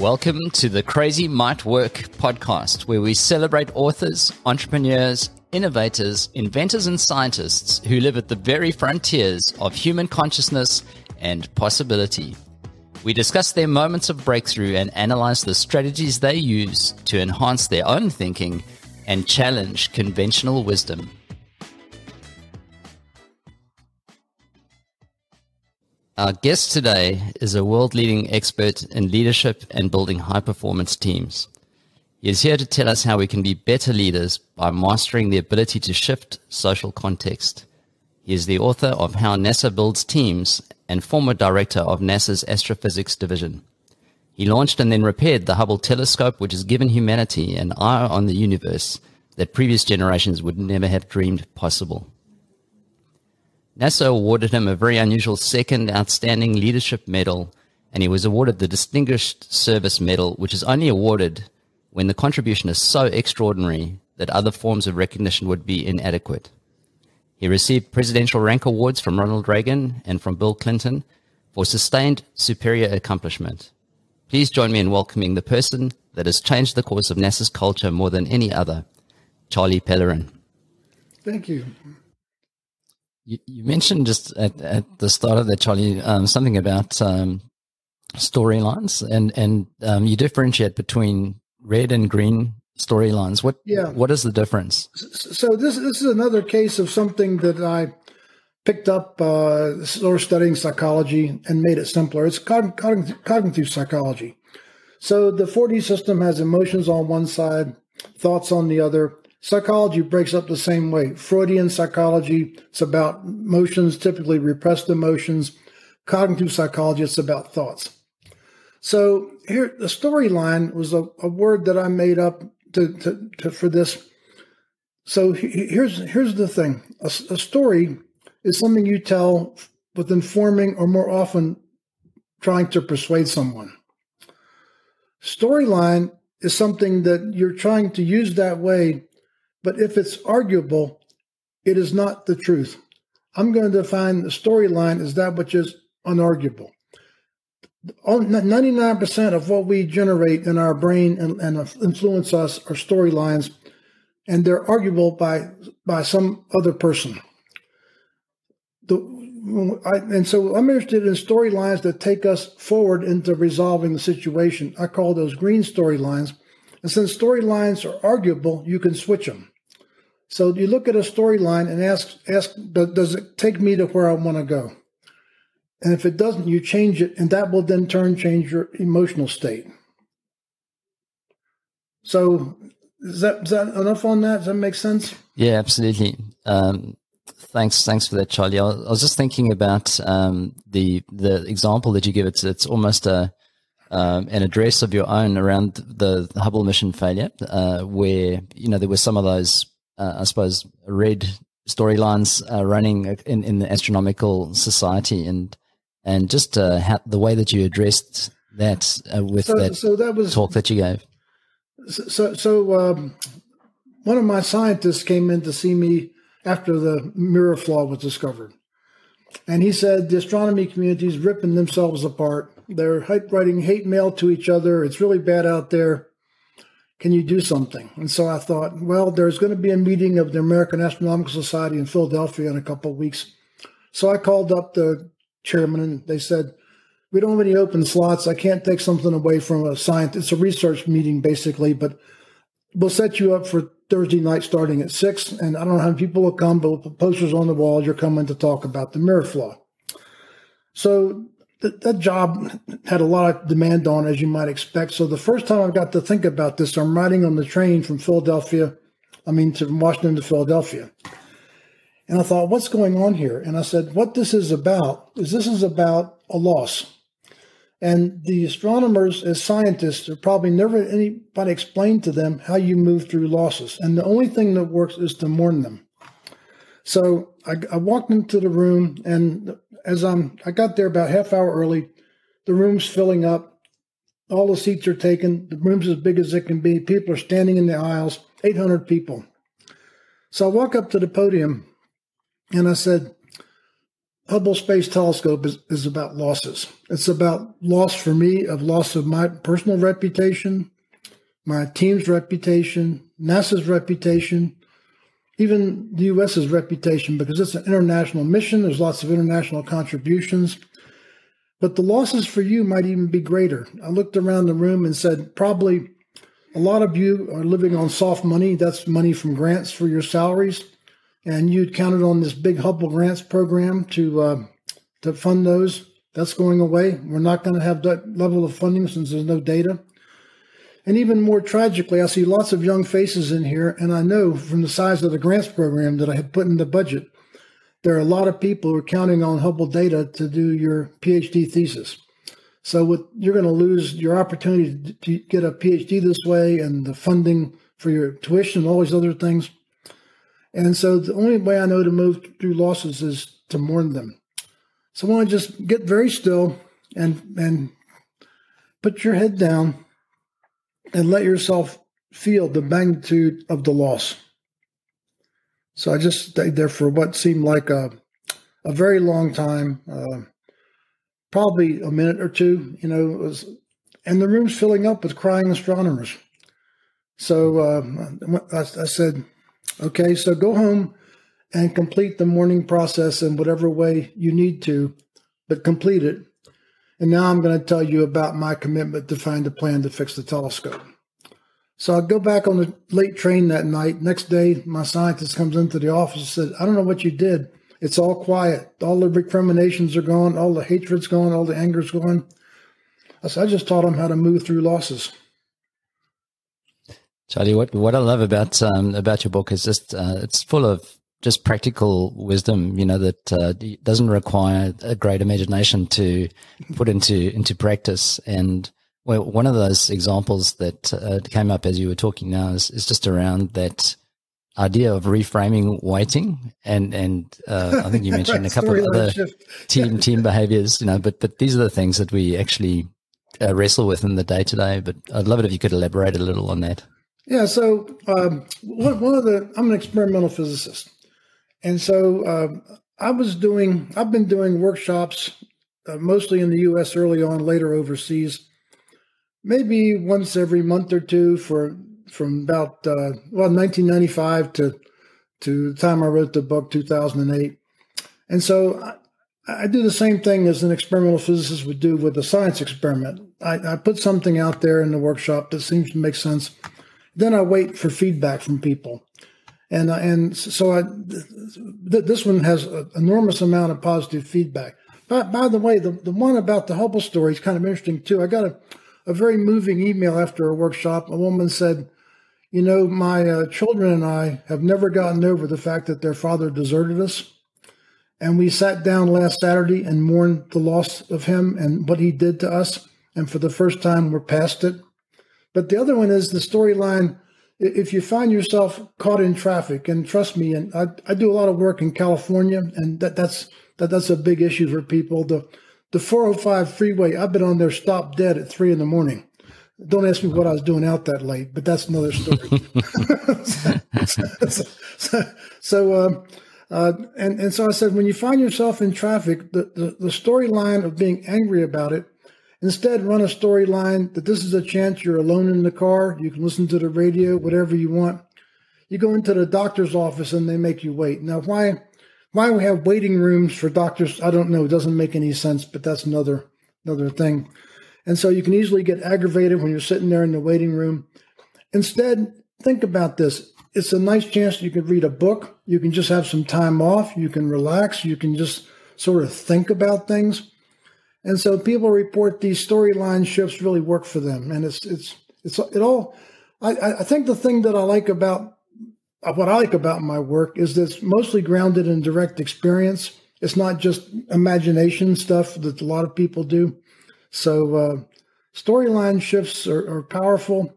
Welcome to the Crazy Might Work podcast, where we celebrate authors, entrepreneurs, innovators, inventors, and scientists who live at the very frontiers of human consciousness and possibility. We discuss their moments of breakthrough and analyze the strategies they use to enhance their own thinking and challenge conventional wisdom. Our guest today is a world leading expert in leadership and building high performance teams. He is here to tell us how we can be better leaders by mastering the ability to shift social context. He is the author of How NASA Builds Teams and former director of NASA's Astrophysics Division. He launched and then repaired the Hubble telescope, which has given humanity an eye on the universe that previous generations would never have dreamed possible. NASA awarded him a very unusual second Outstanding Leadership Medal, and he was awarded the Distinguished Service Medal, which is only awarded when the contribution is so extraordinary that other forms of recognition would be inadequate. He received presidential rank awards from Ronald Reagan and from Bill Clinton for sustained superior accomplishment. Please join me in welcoming the person that has changed the course of NASA's culture more than any other, Charlie Pellerin. Thank you. You, you mentioned just at, at, the start of that, Charlie, um, something about um, storylines, and and um, you differentiate between red and green storylines. What yeah. what is the difference? So this this is another case of something that I picked up uh, sort of studying psychology and made it simpler. It's cognitive, cognitive psychology. So the 4D system has emotions on one side, thoughts on the other, Psychology breaks up the same way. Freudian psychology, it's about emotions, typically repressed emotions. Cognitive psychology, it's about thoughts. So here, the storyline was a, a, word that I made up to, to, to for this. So here's here's the thing: a, a story is something you tell with informing, or more often, trying to persuade someone. Storyline is something that you're trying to use that way but if it's arguable, it is not the truth. I'm going to define the storyline as that which is unarguable. 99% of what we generate in our brain and, and influence us are storylines, and they're arguable by by some other person. The, I, and so I'm interested in storylines that take us forward into resolving the situation. I call those green storylines. And since storylines are arguable, you can switch them. So you look at a storyline and ask, ask, does it take me to where I want to go? And if it doesn't, you change it, and that will then turn change your emotional state. So is that is that enough on that? Does that make sense? Yeah, absolutely. Um, thanks, thanks for that, Charlie. I was just thinking about um, the the example that you give. It's it's almost a um, an address of your own around the Hubble mission failure, uh, where you know there were some of those uh, I suppose, red storylines uh, running in, in the astronomical society and and just uh, how, the way that you addressed that uh, with so, that, so that was, talk that you gave. So, so um, one of my scientists came in to see me after the mirror flaw was discovered. And he said the astronomy community is ripping themselves apart. They're writing hate mail to each other. It's really bad out there. Can you do something? And so I thought, well, there's going to be a meeting of the American Astronomical Society in Philadelphia in a couple of weeks. So I called up the chairman and they said, we don't have any open slots. I can't take something away from a science. It's a research meeting basically, but we'll set you up for Thursday night starting at six. And I don't know how many people will come, but we'll put posters on the wall. You're coming to talk about the mirror flaw. So that, that job had a lot of demand on, as you might expect. So the first time I got to think about this, I'm riding on the train from Philadelphia, I mean, from Washington to Philadelphia. And I thought, what's going on here? And I said, what this is about is this is about a loss. And the astronomers, as scientists, are probably never anybody explained to them how you move through losses. And the only thing that works is to mourn them. So I, I walked into the room, and as I'm, I got there about half hour early. The room's filling up. All the seats are taken. The room's as big as it can be. People are standing in the aisles. 800 people. So I walk up to the podium, and I said, Hubble Space Telescope is, is about losses. It's about loss for me of loss of my personal reputation, my team's reputation, NASA's reputation, even the US's reputation, because it's an international mission. There's lots of international contributions. But the losses for you might even be greater. I looked around the room and said, probably a lot of you are living on soft money. That's money from grants for your salaries. And you'd counted on this big Hubble grants program to uh, to fund those. That's going away. We're not going to have that level of funding since there's no data. And even more tragically, I see lots of young faces in here, and I know from the size of the grants program that I had put in the budget, there are a lot of people who are counting on Hubble data to do your PhD thesis. So with, you're going to lose your opportunity to get a PhD this way and the funding for your tuition and all these other things. And so the only way I know to move through losses is to mourn them. So I want to just get very still and and put your head down and let yourself feel the magnitude of the loss. So I just stayed there for what seemed like a, a very long time, uh, probably a minute or two, you know, was, and the room's filling up with crying astronomers. So uh, I, I said, okay, so go home and complete the mourning process in whatever way you need to, but complete it. And now I'm going to tell you about my commitment to find a plan to fix the telescope. So I go back on the late train that night. Next day, my scientist comes into the office and said, I don't know what you did. It's all quiet. All the recriminations are gone. All the hatred's gone. All the anger's gone. I said, I just taught him how to move through losses. Charlie, what, what I love about um, about your book is just uh, it's full of just practical wisdom, you know, that uh, doesn't require a great imagination to put into into practice. And well, one of those examples that uh, came up as you were talking now is, is just around that idea of reframing waiting, and and uh, I think you mentioned a couple of other team team behaviors, you know. But but these are the things that we actually uh, wrestle with in the day to day. But I'd love it if you could elaborate a little on that. Yeah. So um, one of the I'm an experimental physicist, and so uh, I was doing I've been doing workshops uh, mostly in the U.S. early on, later overseas maybe once every month or two for from about uh, well 1995 to to the time I wrote the book 2008. And so I, I, do the same thing as an experimental physicist would do with a science experiment. I, I put something out there in the workshop that seems to make sense. Then I wait for feedback from people. And, uh, and so I, th- this one has an enormous amount of positive feedback. By, by the way, the, the one about the Hubble story is kind of interesting too. I got a a very moving email after a workshop. A woman said, You know, my uh, children and I have never gotten over the fact that their father deserted us. And we sat down last Saturday and mourned the loss of him and what he did to us. And for the first time, we're past it. But the other one is the storyline. If you find yourself caught in traffic, and trust me, and I, I do a lot of work in California, and that, that's that, that's a big issue for people. The the 405 freeway, I've been on there stopped dead at three in the morning. Don't ask me what I was doing out that late, but that's another story. so, so, so um, uh, and, and so I said, when you find yourself in traffic, the, the, the storyline of being angry about it, instead run a storyline that this is a chance you're alone in the car. You can listen to the radio, whatever you want. You go into the doctor's office and they make you wait. Now, why? Why we have waiting rooms for doctors, I don't know. It doesn't make any sense, but that's another another thing. And so you can easily get aggravated when you're sitting there in the waiting room. Instead, think about this. It's a nice chance you can read a book. You can just have some time off. You can relax. You can just sort of think about things. And so people report these storyline shifts really work for them. And it's, it's, it's, it all, I, I think the thing that I like about what I like about my work is that it's mostly grounded in direct experience. It's not just imagination stuff that a lot of people do. So uh, storyline shifts are, are, powerful.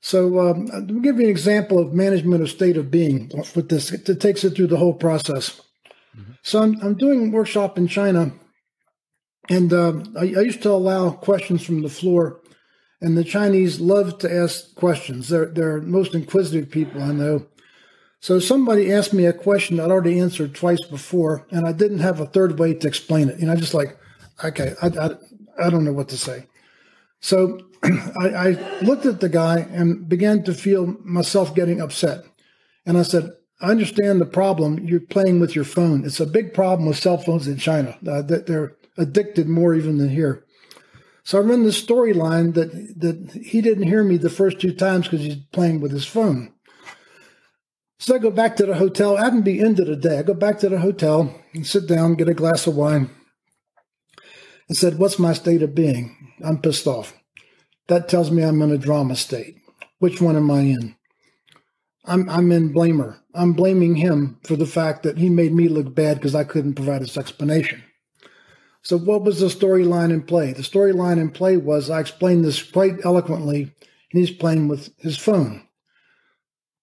So um, I'll give you an example of management of state of being with this. It takes it through the whole process. Mm-hmm. So I'm, I'm, doing workshop in China, and uh, I, I used to allow questions from the floor. And the Chinese love to ask questions. They're they're most inquisitive people I know. So somebody asked me a question I'd already answered twice before, and I didn't have a third way to explain it. You know, I just like, okay, I, I, I don't know what to say. So I, I looked at the guy and began to feel myself getting upset. And I said, I understand the problem. You're playing with your phone. It's a big problem with cell phones in China. Uh, they're addicted more even than here. So I run the storyline that that he didn't hear me the first two times because he's playing with his phone. So I go back to the hotel. I haven't been into the day. I go back to the hotel and sit down, get a glass of wine, and said, "What's my state of being? I'm pissed off. That tells me I'm in a drama state. Which one am I in? I'm I'm in blamer. I'm blaming him for the fact that he made me look bad because I couldn't provide this explanation. So what was the storyline in play? The storyline in play was I explained this quite eloquently, and he's playing with his phone.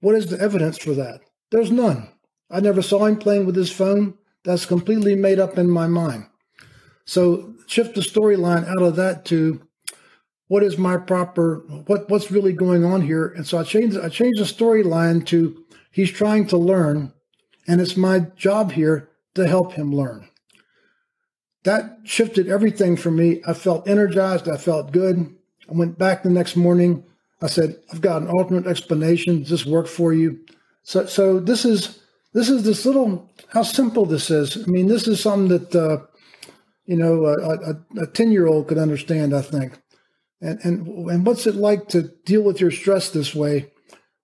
What is the evidence for that? There's none. I never saw him playing with his phone. That's completely made up in my mind. So shift the storyline out of that to what is my proper what what's really going on here and so i changed i changed the storyline to he's trying to learn and it's my job here to help him learn that shifted everything for me i felt energized i felt good i went back the next morning i said i've got an alternate explanation does this work for you so so this is this is this little how simple this is i mean this is something that uh, you know a, 10 year old could understand i think and, and, and what's it like to deal with your stress this way?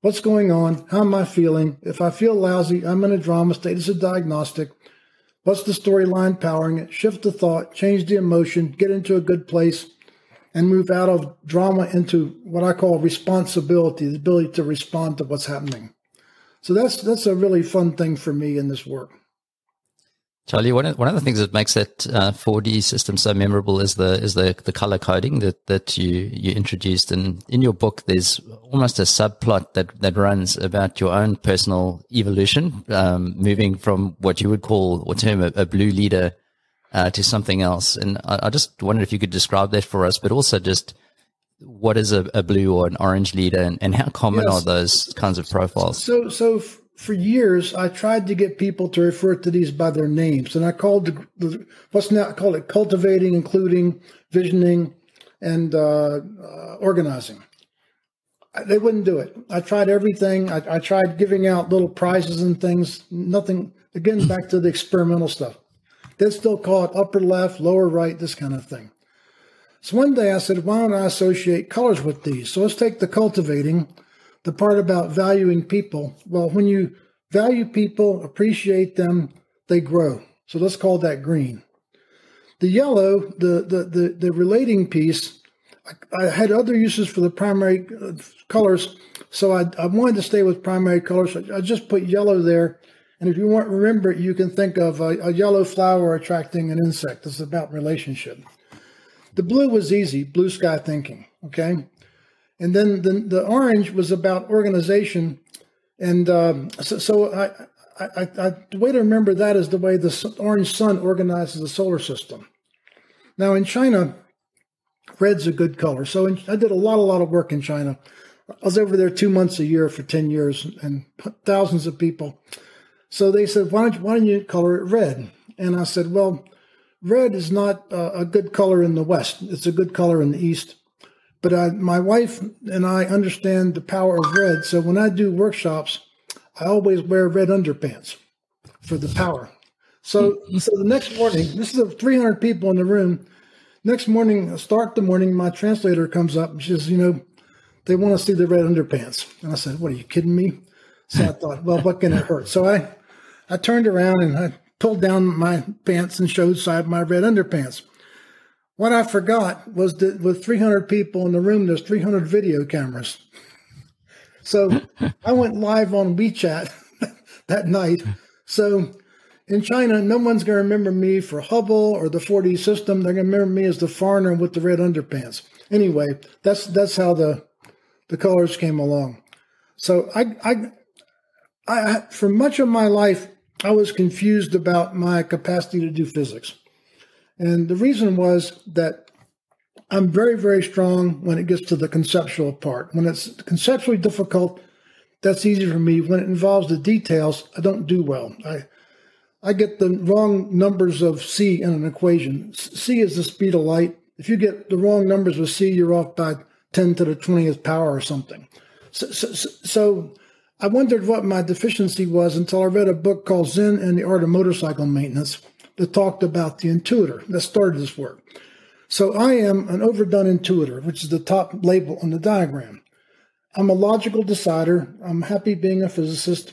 What's going on? How am I feeling? If I feel lousy, I'm in a drama state. It's a diagnostic. What's the storyline powering it? Shift the thought, change the emotion, get into a good place, and move out of drama into what I call responsibility, the ability to respond to what's happening. So that's that's a really fun thing for me in this work. Charlie, one of, one of the things that makes that uh, 4D system so memorable is the is the, the color coding that, that you you introduced. And in your book, there's almost a subplot that, that runs about your own personal evolution, um, moving from what you would call or term a, a blue leader uh, to something else. And I, I, just wondered if you could describe that for us, but also just what is a, a blue or an orange leader, and, and how common yes. are those kinds of profiles? So so for years, I tried to get people to refer to these by their names, and I called the, the what's now called it cultivating, including visioning, and uh, uh, organizing. They wouldn't do it. I tried everything. I, I, tried giving out little prizes and things. Nothing. Again, back to the experimental stuff. They'd still call it upper left, lower right, this kind of thing. So one day I said, why don't I associate colors with these? So let's take the cultivating the part about valuing people. Well, when you value people, appreciate them, they grow. So let's call that green. The yellow, the the the, the relating piece, I, I, had other uses for the primary uh, colors, so I, I wanted to stay with primary colors. I, I just put yellow there. And if you want to remember it, you can think of a, a yellow flower attracting an insect. It's about relationship. The blue was easy, blue sky thinking. Okay. And then the, the orange was about organization. And um, so, so I, I, I, the way to remember that is the way the orange sun organizes the solar system. Now, in China, red's a good color. So in, I did a lot, a lot of work in China. I was over there two months a year for 10 years and thousands of people. So they said, why don't, you, why don't you color it red? And I said, well, red is not a good color in the West. It's a good color in the East. But I, my wife and I understand the power of red. So when I do workshops, I always wear red underpants for the power. So, so the next morning, this is 300 people in the room. Next morning, start the morning, my translator comes up and she says, you know, they want to see the red underpants. And I said, what are you kidding me? So I thought, well, what can it hurt? So I, I turned around and I pulled down my pants and showed side my red underpants. What I forgot was that with 300 people in the room, there's 300 video cameras. So I went live on WeChat that night. So in China, no one's going to remember me for Hubble or the 4D system. They're going to remember me as the foreigner with the red underpants. Anyway, that's that's how the the colors came along. So I, I, I, for much of my life, I was confused about my capacity to do physics. And the reason was that I'm very, very strong when it gets to the conceptual part. When it's conceptually difficult, that's easy for me. When it involves the details, I don't do well. I I get the wrong numbers of c in an equation. c is the speed of light. If you get the wrong numbers with c, you're off by 10 to the 20th power or something. So, so, so I wondered what my deficiency was until I read a book called Zen and the Art of Motorcycle Maintenance that talked about the intuitor that started this work. So I am an overdone intuitor, which is the top label on the diagram. I'm a logical decider. I'm happy being a physicist,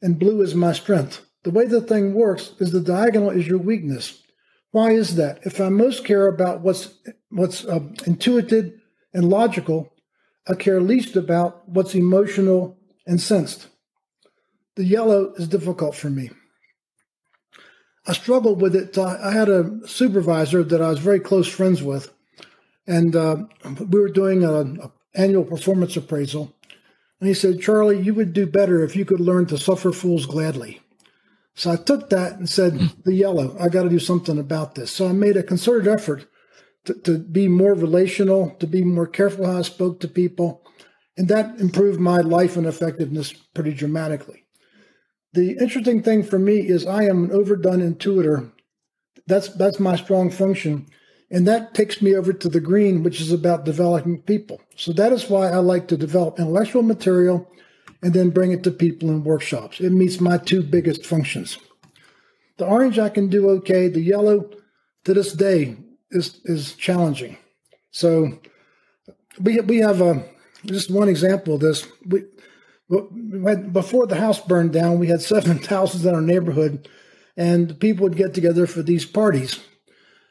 and blue is my strength. The way the thing works is the diagonal is your weakness. Why is that? If I most care about what's what's uh, intuitive and logical, I care least about what's emotional and sensed. The yellow is difficult for me. I struggled with it. I had a supervisor that I was very close friends with, and uh, we were doing an annual performance appraisal. And he said, Charlie, you would do better if you could learn to suffer fools gladly. So I took that and said, the yellow, I got to do something about this. So I made a concerted effort to, to be more relational, to be more careful how I spoke to people. And that improved my life and effectiveness pretty dramatically. The interesting thing for me is I am an overdone intuitor. That's that's my strong function. And that takes me over to the green, which is about developing people. So that is why I like to develop intellectual material and then bring it to people in workshops. It meets my two biggest functions. The orange I can do okay. The yellow, to this day, is is challenging. So we we have a just one example of this. We, before the house burned down, we had seven houses in our neighborhood, and people would get together for these parties.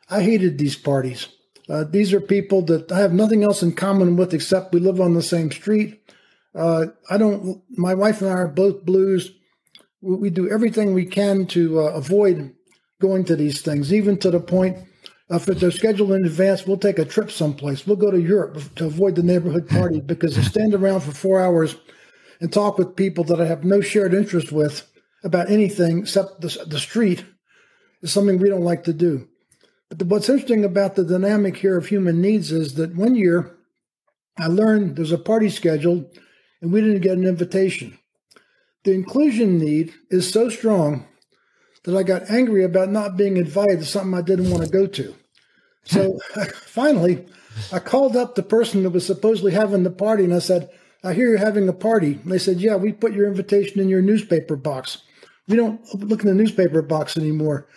I hated these parties. Uh, these are people that I have nothing else in common with except we live on the same street. Uh, I don't. My wife and I are both blues. We, we do everything we can to uh, avoid going to these things, even to the point if they're scheduled in advance, we'll take a trip someplace. We'll go to Europe to avoid the neighborhood party because to stand around for four hours and talk with people that I have no shared interest with about anything except the, the street is something we don't like to do. But the, what's interesting about the dynamic here of human needs is that one year I learned there's a party scheduled and we didn't get an invitation. The inclusion need is so strong that I got angry about not being invited to something I didn't want to go to. So finally, I called up the person that was supposedly having the party and I said, I hear you're having a party. And they said, Yeah, we put your invitation in your newspaper box. We don't look in the newspaper box anymore.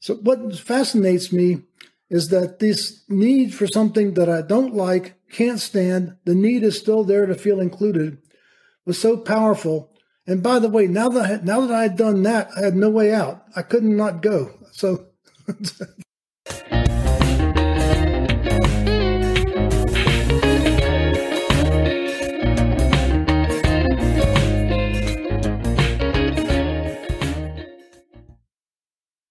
So what fascinates me is that this need for something that I don't like, can't stand, the need is still there to feel included, was so powerful and by the way, now that I, now that I had done that, I had no way out. I couldn't not go. So